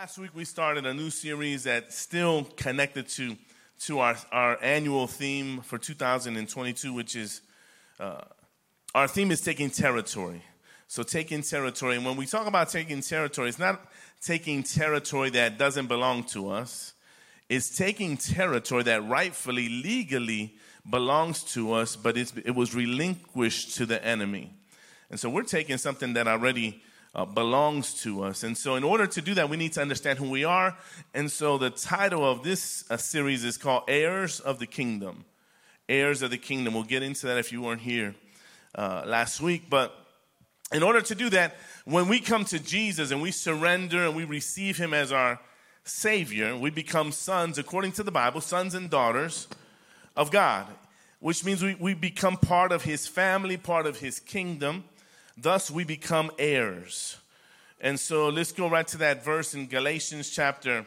last week we started a new series that's still connected to, to our, our annual theme for 2022, which is uh, our theme is taking territory. So, taking territory. And when we talk about taking territory, it's not taking territory that doesn't belong to us, it's taking territory that rightfully, legally belongs to us, but it was relinquished to the enemy. And so, we're taking something that already uh, belongs to us. And so, in order to do that, we need to understand who we are. And so, the title of this uh, series is called Heirs of the Kingdom. Heirs of the Kingdom. We'll get into that if you weren't here uh, last week. But in order to do that, when we come to Jesus and we surrender and we receive Him as our Savior, we become sons, according to the Bible, sons and daughters of God, which means we, we become part of His family, part of His kingdom. Thus, we become heirs. And so let's go right to that verse in Galatians chapter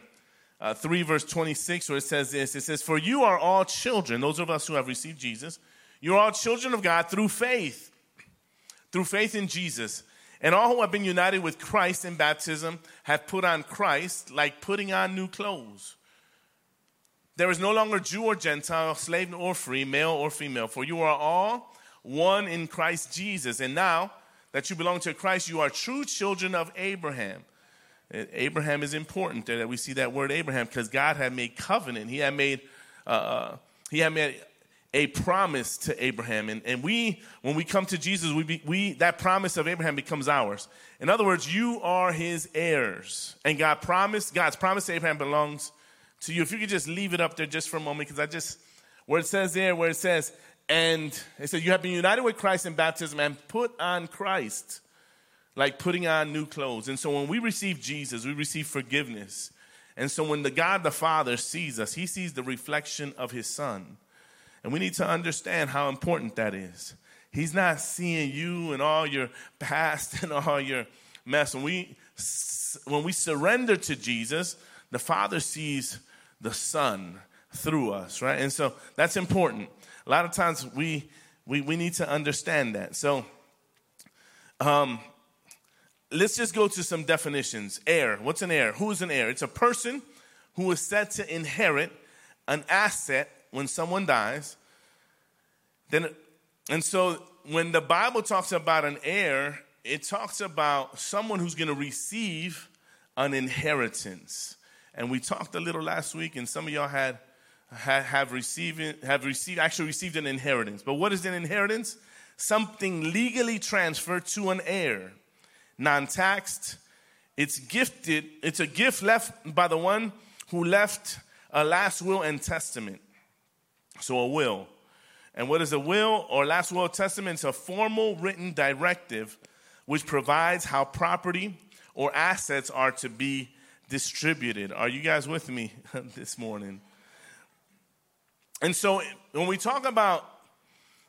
uh, 3, verse 26, where it says this It says, For you are all children, those of us who have received Jesus, you're all children of God through faith, through faith in Jesus. And all who have been united with Christ in baptism have put on Christ like putting on new clothes. There is no longer Jew or Gentile, slave or free, male or female, for you are all one in Christ Jesus. And now, that you belong to Christ, you are true children of Abraham. Abraham is important there that we see that word Abraham because God had made covenant. He had made uh, uh, he had made a promise to Abraham, and, and we when we come to Jesus, we, be, we that promise of Abraham becomes ours. In other words, you are his heirs, and God promised God's promise to Abraham belongs to you. If you could just leave it up there just for a moment, because I just where it says there, where it says and it said, You have been united with Christ in baptism and put on Christ, like putting on new clothes. And so when we receive Jesus, we receive forgiveness. And so when the God the Father sees us, he sees the reflection of his Son. And we need to understand how important that is. He's not seeing you and all your past and all your mess. When we, when we surrender to Jesus, the Father sees the Son through us, right? And so that's important. A lot of times we we, we need to understand that. So um, let's just go to some definitions. Heir. What's an heir? Who is an heir? It's a person who is said to inherit an asset when someone dies. Then and so when the Bible talks about an heir, it talks about someone who's going to receive an inheritance. And we talked a little last week, and some of y'all had have received, have received, actually received an inheritance. But what is an inheritance? Something legally transferred to an heir, non taxed. It's gifted, it's a gift left by the one who left a last will and testament. So, a will. And what is a will or last will or testament? It's a formal written directive which provides how property or assets are to be distributed. Are you guys with me this morning? And so when we talk about,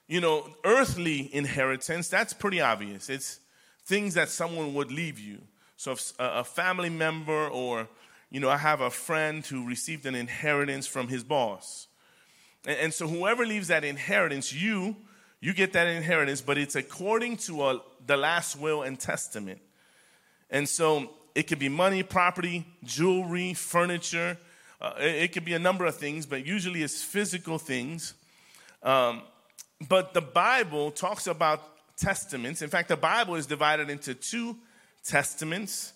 you know, earthly inheritance, that's pretty obvious. It's things that someone would leave you. So if a family member or, you know, I have a friend who received an inheritance from his boss. And, so whoever leaves that inheritance, you, you get that inheritance, but it's according to a, the last will and testament. And so it could be money, property, jewelry, furniture, uh, it, could be a number of things, but usually it's physical things. Um, but the Bible talks about testaments. In fact, the Bible is divided into two testaments.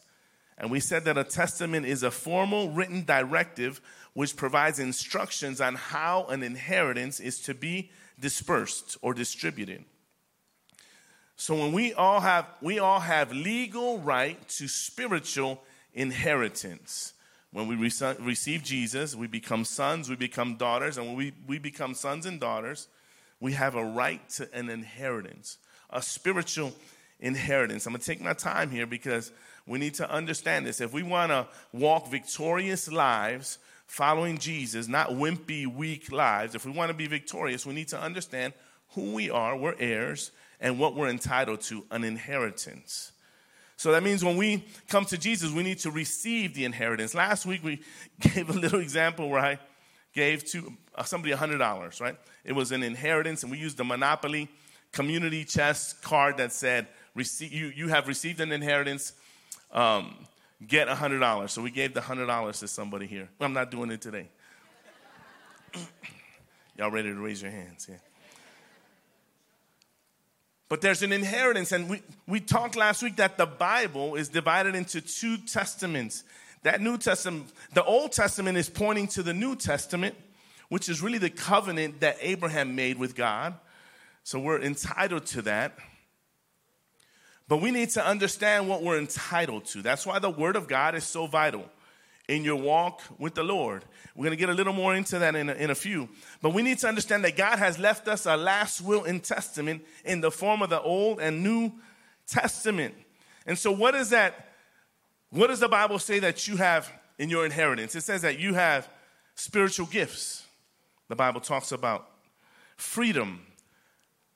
And we said that a testament is a formal written directive which provides instructions on how an inheritance is to be dispersed or distributed. So when we all have we all have legal right to spiritual inheritance. When we receive Jesus, we become sons, we become daughters, and when we, we become sons and daughters, we have a right to an inheritance, a spiritual inheritance. I'm going to take my time here because we need to understand this. If we want to walk victorious lives following Jesus, not wimpy, weak lives, if we want to be victorious, we need to understand who we are, we're heirs, and what we're entitled to an inheritance. So that means when we come to Jesus, we need to receive the inheritance. Last week, we gave a little example where I gave to uh, somebody $100, right? It was an inheritance, and we used the Monopoly community chest card that said, you, you have received an inheritance. Um, get $100. So we gave the $100 to somebody here. I'm not doing it today. Y'all ready to raise your hands? Yeah. But there's an inheritance, and we, we talked last week that the Bible is divided into two testaments. That New Testament, the Old Testament is pointing to the New Testament, which is really the covenant that Abraham made with God. So we're entitled to that. But we need to understand what we're entitled to. That's why the Word of God is so vital in your walk with the Lord. We're going to get a little more into that in a, in a few. But we need to understand that God has left us a last will and testament in the form of the Old and New Testament. And so, what is that? What does the Bible say that you have in your inheritance? It says that you have spiritual gifts. The Bible talks about freedom,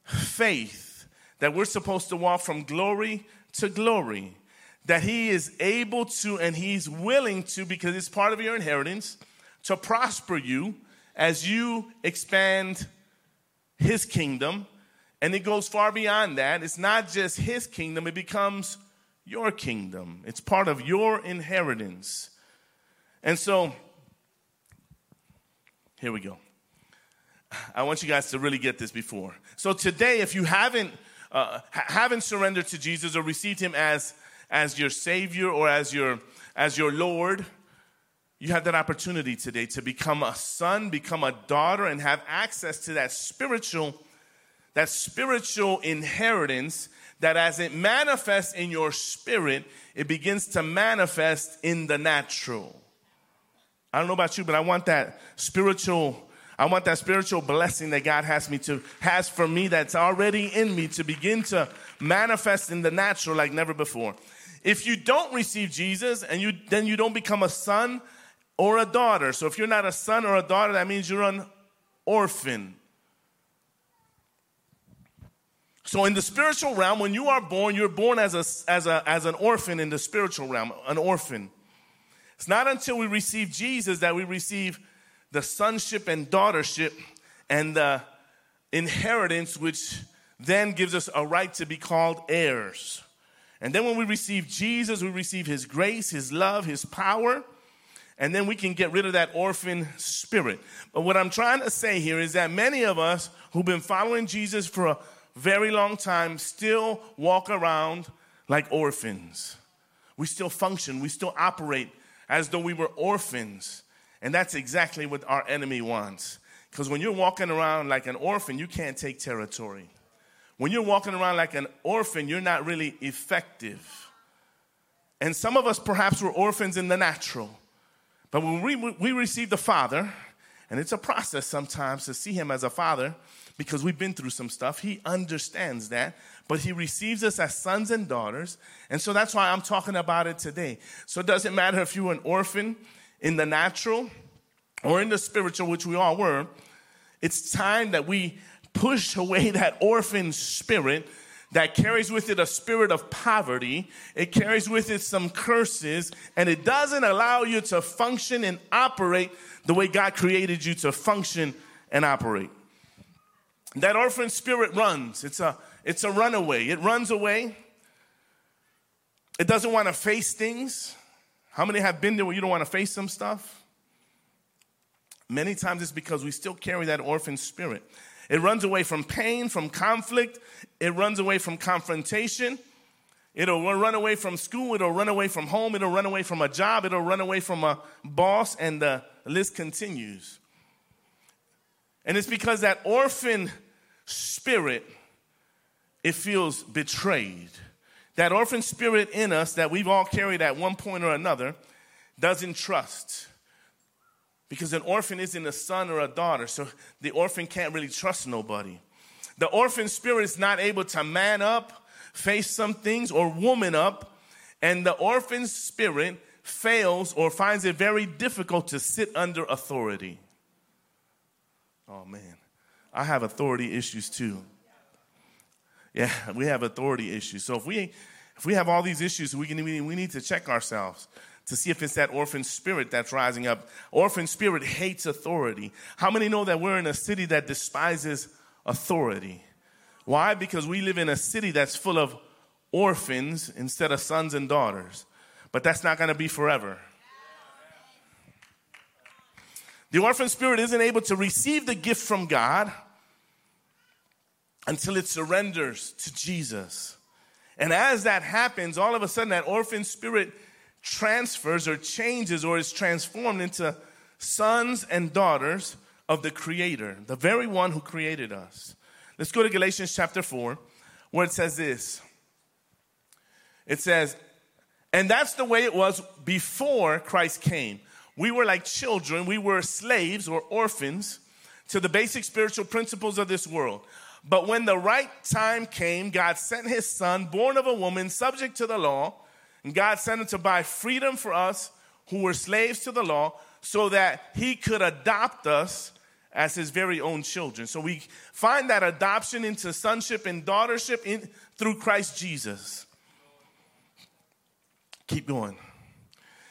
faith, that we're supposed to walk from glory to glory, that He is able to and He's willing to, because it's part of your inheritance, to prosper you as you expand His kingdom. And it goes far beyond that. It's not just His kingdom, it becomes your kingdom, it's part of your inheritance. And so, here we go. I want you guys to really get this before. So today, if you haven't uh, haven't surrendered to Jesus or received Him as as your Savior or as your as your Lord, you have that opportunity today to become a son, become a daughter, and have access to that spiritual that spiritual inheritance that as it manifests in your spirit, it begins to manifest in the natural. I don't know about you, but I want that spiritual I want that spiritual blessing that God has me to has for me that's already in me to begin to manifest in the natural like never before. If you don't receive Jesus and you then you don't become a son or a daughter. So if you're not a son or a daughter, that means you're an orphan. So in the spiritual realm, when you are born, you're born as a, as a as an orphan in the spiritual realm, an orphan. It's not until we receive Jesus that we receive the sonship and daughtership and the inheritance, which then gives us a right to be called heirs. And then when we receive Jesus, we receive his grace, his love, his power, and then we can get rid of that orphan spirit. But what I'm trying to say here is that many of us who've been following Jesus for a very long time still walk around like orphans. We still function, we still operate as though we were orphans. And that's exactly what our enemy wants. Because when you're walking around like an orphan, you can't take territory. When you're walking around like an orphan, you're not really effective. And some of us perhaps were orphans in the natural. But when we, we receive the Father, and it's a process sometimes to see Him as a Father because we've been through some stuff, He understands that. But He receives us as sons and daughters. And so that's why I'm talking about it today. So it doesn't matter if you're an orphan in the natural or in the spiritual, which we all were, it's time that we push away that orphan spirit that carries with it a spirit of poverty. It carries with it some curses, and it doesn't allow you to function and operate the way God created you to function and operate. That orphan spirit runs. It's a, it's a runaway. It runs away. It doesn't want to face things. How many have been there where you don't want to face some stuff? Many times it's because we still carry that orphan spirit. It runs away from pain, from conflict. It runs away from confrontation. It'll run away from school. It'll run away from home. It'll run away from a job. It'll run away from a boss. And the list continues. And it's because that orphan spirit, it feels betrayed. That orphan spirit in us that we've all carried at one point or another doesn't trust. Because an orphan isn't a son or a daughter, so the orphan can't really trust nobody. The orphan spirit is not able to man up, face some things, or woman up, and the orphan spirit fails or finds it very difficult to sit under authority. Oh man, I have authority issues too. Yeah, we have authority issues. So if we if we have all these issues, we can we need to check ourselves to see if it's that orphan spirit that's rising up. Orphan spirit hates authority. How many know that we're in a city that despises authority? Why? Because we live in a city that's full of orphans instead of sons and daughters. but that's not going to be forever. The orphan spirit isn't able to receive the gift from God until it surrenders to Jesus. And as that happens, all of a sudden that orphan spirit transfers or changes or is transformed into sons and daughters of the Creator, the very one who created us. Let's go to Galatians chapter 4, where it says this. It says, and that's the way it was before Christ came. We were like children, we were slaves or orphans to the basic spiritual principles of this world. But when the right time came, God sent his son, born of a woman, subject to the law, and God sent him to buy freedom for us who were slaves to the law so that he could adopt us as his very own children. So we find that adoption into sonship and daughtership in, through Christ Jesus. Keep going.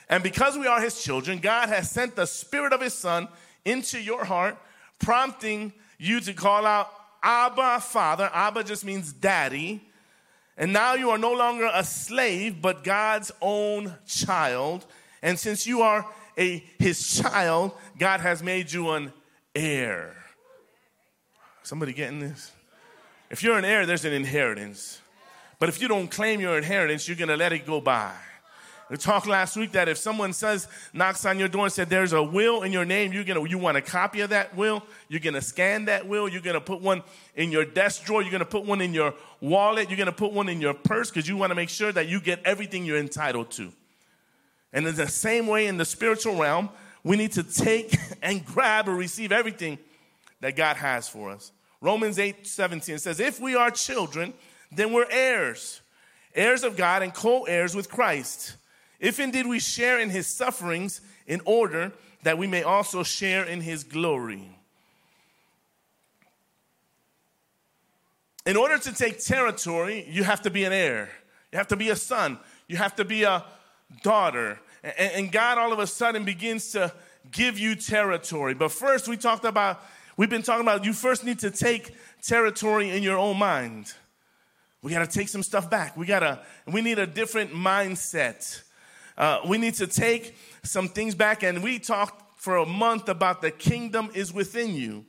And because we are his children, God has sent the spirit of his son into your heart, prompting you to call out, Abba, Father. Abba just means daddy. And now you are no longer a slave, but God's own child. And since you are a his child, God has made you an heir. Somebody getting this? If you're an heir, there's an inheritance. But if you don't claim your inheritance, you're going to let it go by. Talked last week that if someone says, knocks on your door and said, there's a will in your name, you're gonna, you want a copy of that will, you're gonna scan that will, you're gonna put one in your desk drawer, you're gonna put one in your wallet, you're gonna put one in your purse? Because you wanna make sure that you get everything you're entitled to. And in the same way, in the spiritual realm, we need to take and grab or receive everything that God has for us. Romans 8 17 says, If we are children, then we're heirs, heirs of God and co heirs with Christ if indeed we share in his sufferings, in order that we may also share in his glory. In order to take territory, you have to be an heir. You have to be a son. You have to be a daughter. And God all of a sudden begins to give you territory. But first, we talked about, we've been talking about you first need to take territory in your own mind. We got to take some stuff back. We got to, we need a different mindset. Uh, we need to take some things back, and we talked for a month about the kingdom is within you.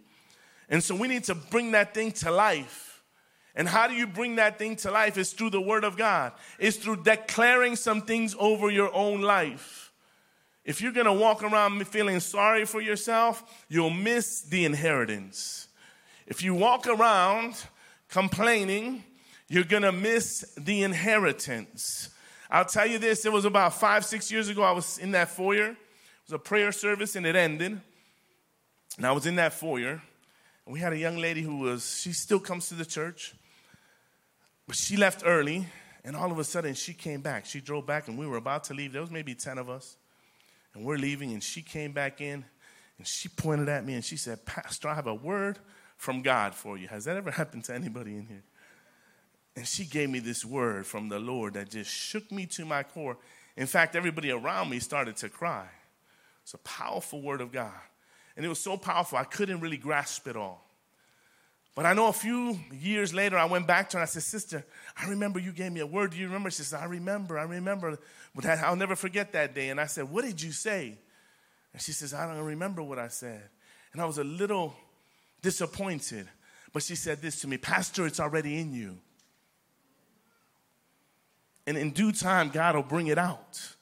And so we need to bring that thing to life. And how do you bring that thing to life? It's through the word of God, it's through declaring some things over your own life. If you're gonna walk around feeling sorry for yourself, you'll miss the inheritance. If you walk around complaining, you're gonna miss the inheritance. I'll tell you this, it was about five, six years ago, I was in that foyer. It was a prayer service and it ended. And I was in that foyer. And we had a young lady who was, she still comes to the church, but she left early. And all of a sudden, she came back. She drove back, and we were about to leave. There was maybe 10 of us. And we're leaving, and she came back in, and she pointed at me, and she said, Pastor, I have a word from God for you. Has that ever happened to anybody in here? And she gave me this word from the Lord that just shook me to my core. In fact, everybody around me started to cry. It's a powerful word of God. And it was so powerful, I couldn't really grasp it all. But I know a few years later, I went back to her and I said, Sister, I remember you gave me a word. Do you remember? She said, I remember, I remember. But I'll never forget that day. And I said, What did you say? And she says, I don't remember what I said. And I was a little disappointed. But she said this to me Pastor, it's already in you. And in due time, God will bring it out.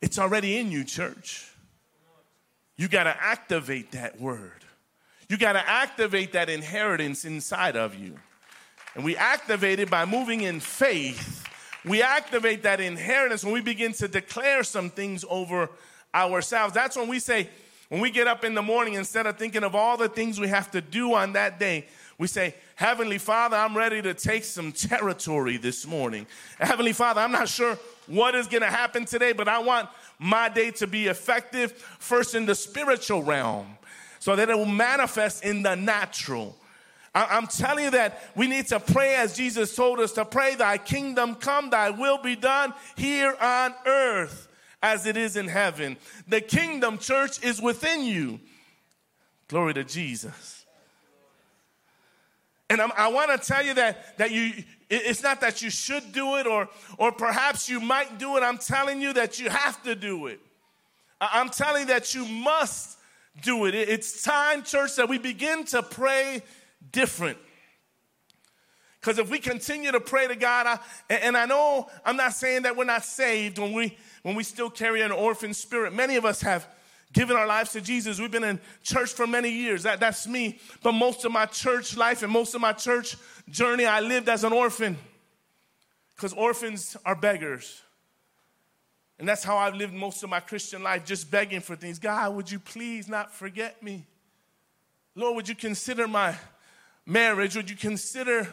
It's already in you, church. You got to activate that word. You got to activate that inheritance inside of you. And we activate it by moving in faith. We activate that inheritance when we begin to declare some things over ourselves. That's when we say, when we get up in the morning, instead of thinking of all the things we have to do on that day, we say, Heavenly Father, I'm ready to take some territory this morning. Heavenly Father, I'm not sure what is going to happen today, but I want my day to be effective first in the spiritual realm so that it will manifest in the natural. I'm telling you that we need to pray as Jesus told us to pray, Thy kingdom come, Thy will be done here on earth as it is in heaven. The kingdom, church, is within you. Glory to Jesus. And I'm, i want to tell you that, that you, it's not that you should do it or, or perhaps you might do it. I'm telling you that you have to do it. I'm telling you that you must do it. It's time, church, that we begin to pray different. Because if we continue to pray to God, I, and I know I'm not saying that we're not saved when we when we still carry an orphan spirit. Many of us have given our lives to Jesus. We've been in church for many years. That, that's me. But most of my church life and most of my church journey, I lived as an orphan. Because orphans are beggars. And that's how I've lived most of my Christian life, just begging for things. God, would you please not forget me? Lord, would you consider my marriage? Would you consider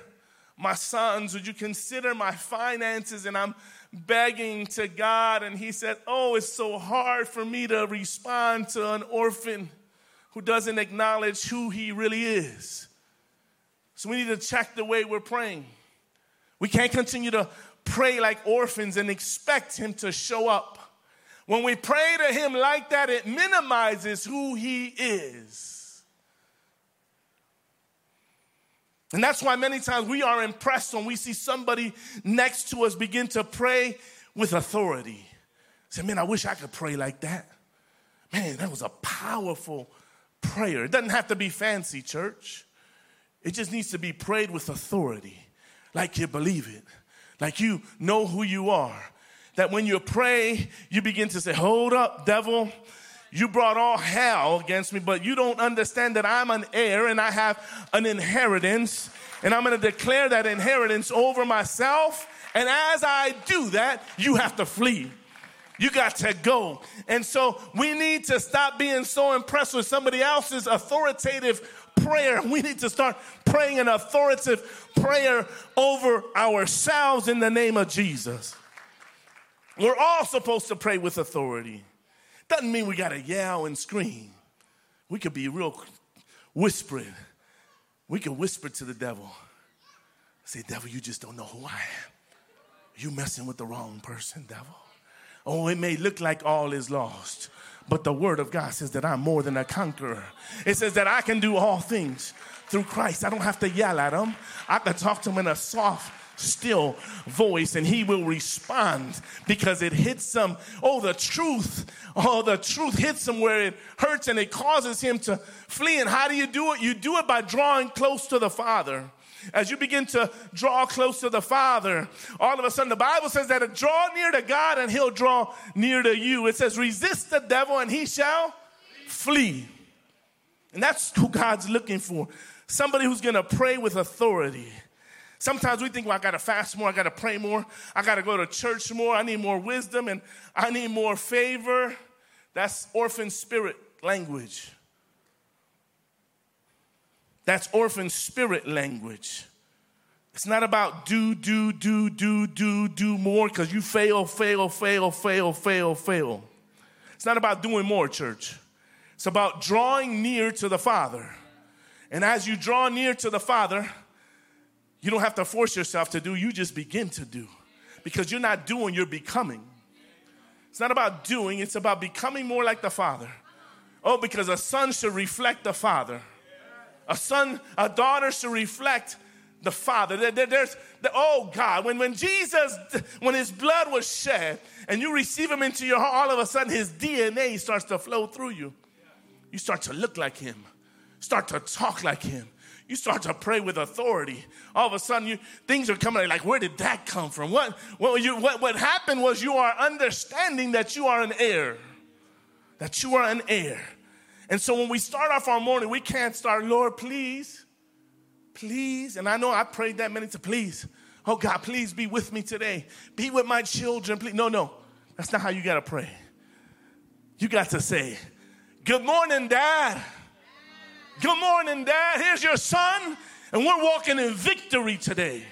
my sons? Would you consider my finances? And I'm begging to God, and He said, Oh, it's so hard for me to respond to an orphan who doesn't acknowledge who he really is. So we need to check the way we're praying. We can't continue to pray like orphans and expect Him to show up. When we pray to Him like that, it minimizes who He is. And that's why many times we are impressed when we see somebody next to us begin to pray with authority. Say, man, I wish I could pray like that. Man, that was a powerful prayer. It doesn't have to be fancy, church. It just needs to be prayed with authority, like you believe it, like you know who you are. That when you pray, you begin to say, Hold up, devil. You brought all hell against me, but you don't understand that I'm an heir and I have an inheritance, and I'm going to declare that inheritance over myself. And as I do that, you have to flee. You got to go. And so we need to stop being so impressed with somebody else's authoritative prayer. We need to start praying an authoritative prayer over ourselves in the name of Jesus. We're all supposed to pray with authority. Doesn't mean we got to yell and scream. We could be real whispering. We could whisper to the devil. Say, devil, you just don't know who I am. You messing with the wrong person, devil. Oh, it may look like all is lost, but the word of God says that I'm more than a conqueror. It says that I can do all things through Christ. I don't have to yell at him. I can talk to him in a soft still voice and he will respond because it hits him. Oh, the truth. Oh, the truth hits him where it hurts and it causes him to flee. And how do you do it? You do it by drawing close to the Father. As you begin to draw close to the Father, all of a sudden the Bible says that draw near to God and he'll draw near to you. It says, resist the devil and he shall flee. And that's who God's looking for somebody who's going to pray with authority Sometimes we think, well, I got to fast more, I got to pray more, I got to go to church more, I need more wisdom, and I need more favor. That's orphan spirit language. That's orphan spirit language. It's not about do, do, do, do, do, do more because you fail, fail, fail, fail, fail, fail. It's not about doing more, church. It's about drawing near to the Father. And as you draw near to the Father, you don't have to force yourself to do, you just begin to do. Because you're not doing, you're becoming. It's not about doing, it's about becoming more like the Father. Oh, because a son should reflect the Father. A son, a daughter should reflect the Father. There, there, there's, the, oh God, when, when Jesus, when his blood was shed and you receive him into your heart, all of a sudden his DNA starts to flow through you. You start to look like him, start to talk like him, you start to pray with authority. All of a sudden, you, things are coming like, where did that come from? What, what, you, what, what happened was you are understanding that you are an heir. That you are an heir. And so when we start off our morning, we can't start, Lord, please, please. And I know I prayed that many to please. Oh God, please be with me today. Be with my children, please. No, no, that's not how you got to pray. You got to say, Good morning, Dad. Good morning, Dad. Here's your son. And we're walking in victory today.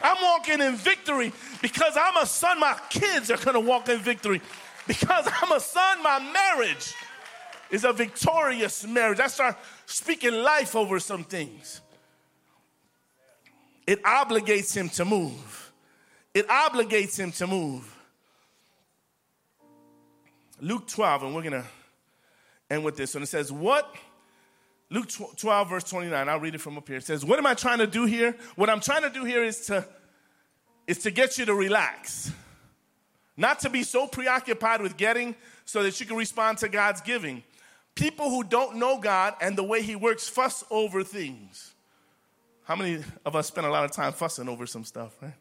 I'm walking in victory because I'm a son. My kids are going to walk in victory. Because I'm a son, my marriage is a victorious marriage. I start speaking life over some things. It obligates him to move. It obligates him to move. Luke 12, and we're going to end with this one. It says, What Luke 12, verse 29, I'll read it from up here. It says, What am I trying to do here? What I'm trying to do here is to, is to get you to relax, not to be so preoccupied with getting so that you can respond to God's giving. People who don't know God and the way He works fuss over things. How many of us spend a lot of time fussing over some stuff, right?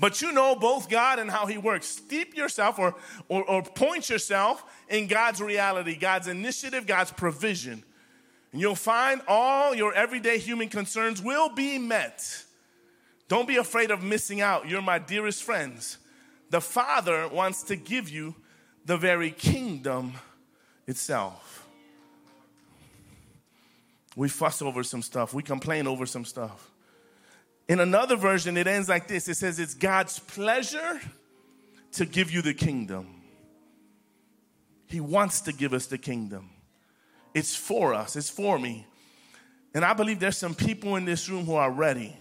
But you know both God and how He works. Steep yourself or, or, or point yourself in God's reality, God's initiative, God's provision. And you'll find all your everyday human concerns will be met. Don't be afraid of missing out. You're my dearest friends. The Father wants to give you the very kingdom itself. We fuss over some stuff, we complain over some stuff. In another version, it ends like this it says, It's God's pleasure to give you the kingdom. He wants to give us the kingdom. It's for us, it's for me. And I believe there's some people in this room who are ready.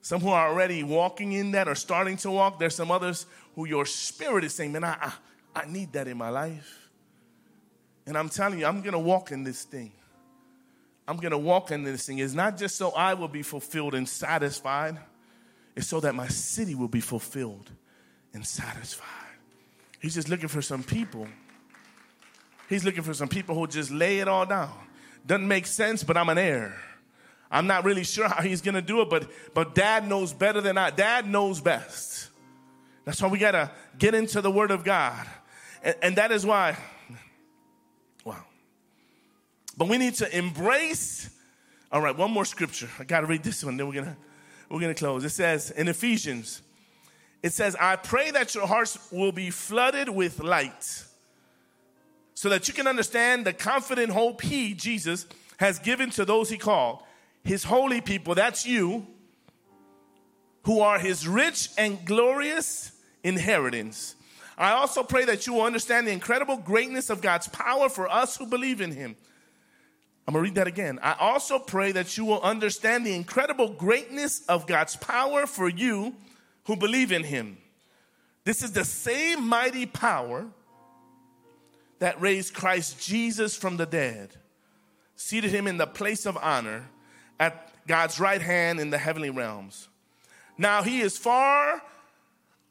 Some who are already walking in that or starting to walk. There's some others who your spirit is saying, Man, I, I, I need that in my life. And I'm telling you, I'm gonna walk in this thing. I'm going to walk in this thing is not just so I will be fulfilled and satisfied, it's so that my city will be fulfilled and satisfied. He's just looking for some people. He's looking for some people who just lay it all down. Doesn't make sense, but I'm an heir. I'm not really sure how he's gonna do it, but but dad knows better than I. Dad knows best. That's why we gotta get into the word of God. And, and that is why but we need to embrace. All right, one more scripture. I got to read this one, then we're going to we're going to close. It says in Ephesians, it says, I pray that your hearts will be flooded with light so that you can understand the confident hope He, Jesus, has given to those He called, His holy people, that's you, who are His rich and glorious inheritance. I also pray that you will understand the incredible greatness of God's power for us who believe in Him. I'm gonna read that again. I also pray that you will understand the incredible greatness of God's power for you who believe in Him. This is the same mighty power that raised Christ Jesus from the dead, seated him in the place of honor at God's right hand in the heavenly realms. Now he is far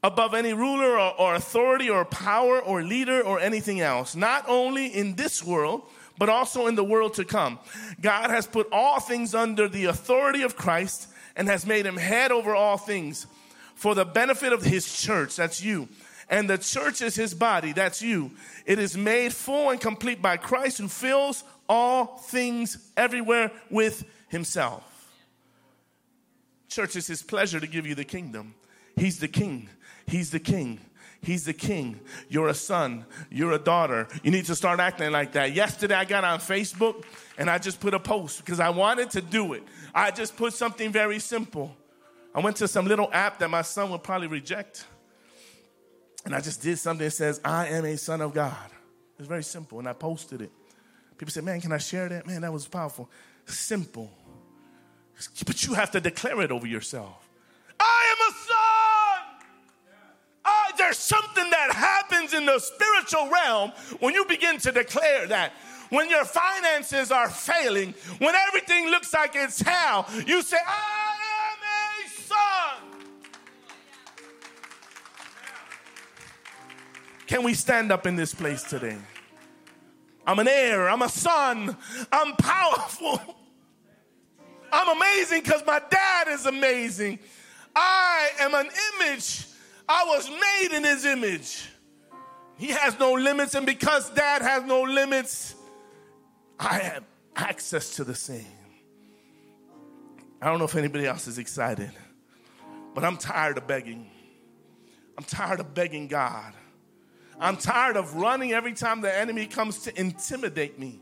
above any ruler or, or authority or power or leader or anything else, not only in this world but also in the world to come. God has put all things under the authority of Christ and has made him head over all things for the benefit of his church. That's you. And the church is his body. That's you. It is made full and complete by Christ who fills all things everywhere with himself. Church is his pleasure to give you the kingdom. He's the king. He's the king. He's the king. You're a son. You're a daughter. You need to start acting like that. Yesterday, I got on Facebook and I just put a post because I wanted to do it. I just put something very simple. I went to some little app that my son would probably reject. And I just did something that says, I am a son of God. It's very simple. And I posted it. People said, Man, can I share that? Man, that was powerful. Simple. But you have to declare it over yourself. That happens in the spiritual realm when you begin to declare that. When your finances are failing, when everything looks like it's hell, you say, I am a son. Can we stand up in this place today? I'm an heir, I'm a son, I'm powerful. I'm amazing because my dad is amazing. I am an image I was made in his image. He has no limits, and because dad has no limits, I have access to the same. I don't know if anybody else is excited, but I'm tired of begging. I'm tired of begging God. I'm tired of running every time the enemy comes to intimidate me.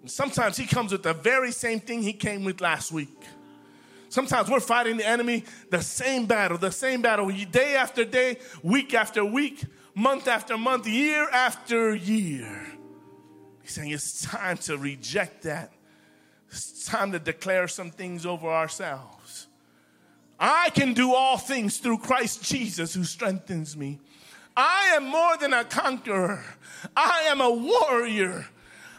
And sometimes he comes with the very same thing he came with last week. Sometimes we're fighting the enemy the same battle, the same battle, day after day, week after week, month after month, year after year. He's saying it's time to reject that. It's time to declare some things over ourselves. I can do all things through Christ Jesus who strengthens me. I am more than a conqueror. I am a warrior.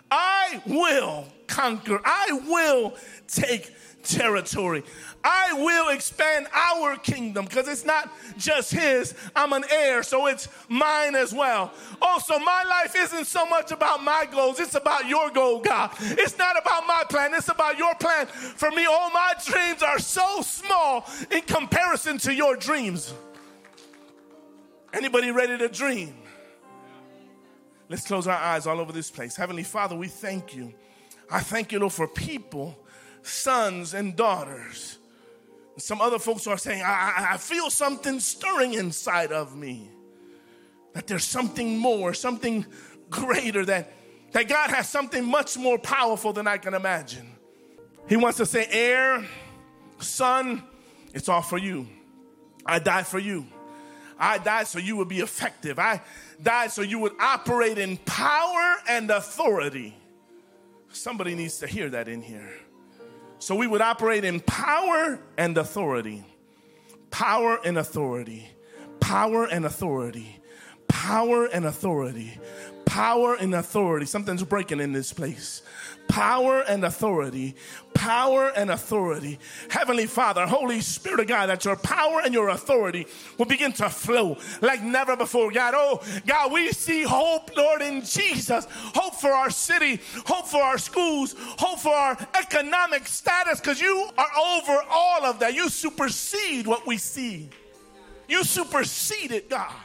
I will conquer. I will take territory. I will expand our kingdom because it's not just his. I'm an heir, so it's mine as well. Also, my life isn't so much about my goals, it's about your goal, God. It's not about my plan, it's about your plan. For me, all my dreams are so small in comparison to your dreams. Anybody ready to dream? Let's close our eyes all over this place. Heavenly Father, we thank you. I thank you, Lord, for people, sons and daughters. Some other folks are saying, I, I feel something stirring inside of me. That there's something more, something greater, that, that God has something much more powerful than I can imagine. He wants to say, heir, son, it's all for you. I die for you. I died so you would be effective. I died so you would operate in power and authority. Somebody needs to hear that in here. So we would operate in power and authority. Power and authority. Power and authority. Power and authority. Power and authority. Something's breaking in this place power and authority. Power and authority. Heavenly Father, Holy Spirit of God, that your power and your authority will begin to flow like never before. God, oh, God, we see hope, Lord, in Jesus. Hope for our city, hope for our schools, hope for our economic status, because you are over all of that. You supersede what we see. You supersede it, God.